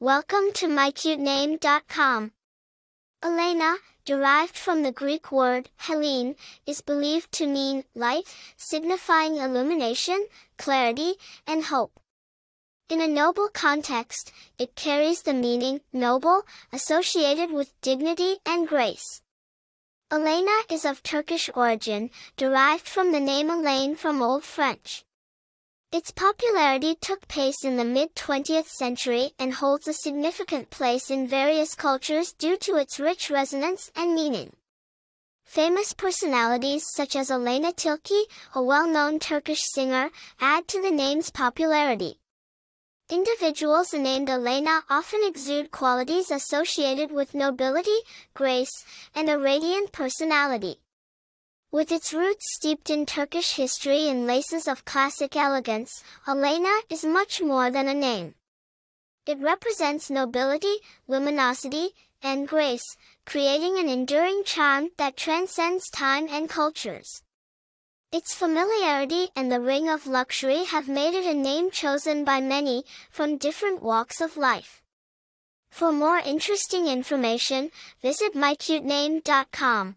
Welcome to mycutename.com. Aleyna, derived from the Greek word Helene, is believed to mean light, signifying illumination, clarity, and hope. In a noble context, it carries the meaning noble, associated with dignity and grace. Aleyna is of Turkish origin, derived from the name Elaine from Old French. Its popularity took place in the mid-20th century and holds a significant place in various cultures due to its rich resonance and meaning. Famous personalities such as Aleyna Tilki, a well-known Turkish singer, add to the name's popularity. Individuals named Aleyna often exude qualities associated with nobility, grace, and a radiant personality. With its roots steeped in Turkish history and laces of classic elegance, Aleyna is much more than a name. It represents nobility, luminosity, and grace, creating an enduring charm that transcends time and cultures. Its familiarity and the ring of luxury have made it a name chosen by many, from different walks of life. For more interesting information, visit mycutename.com.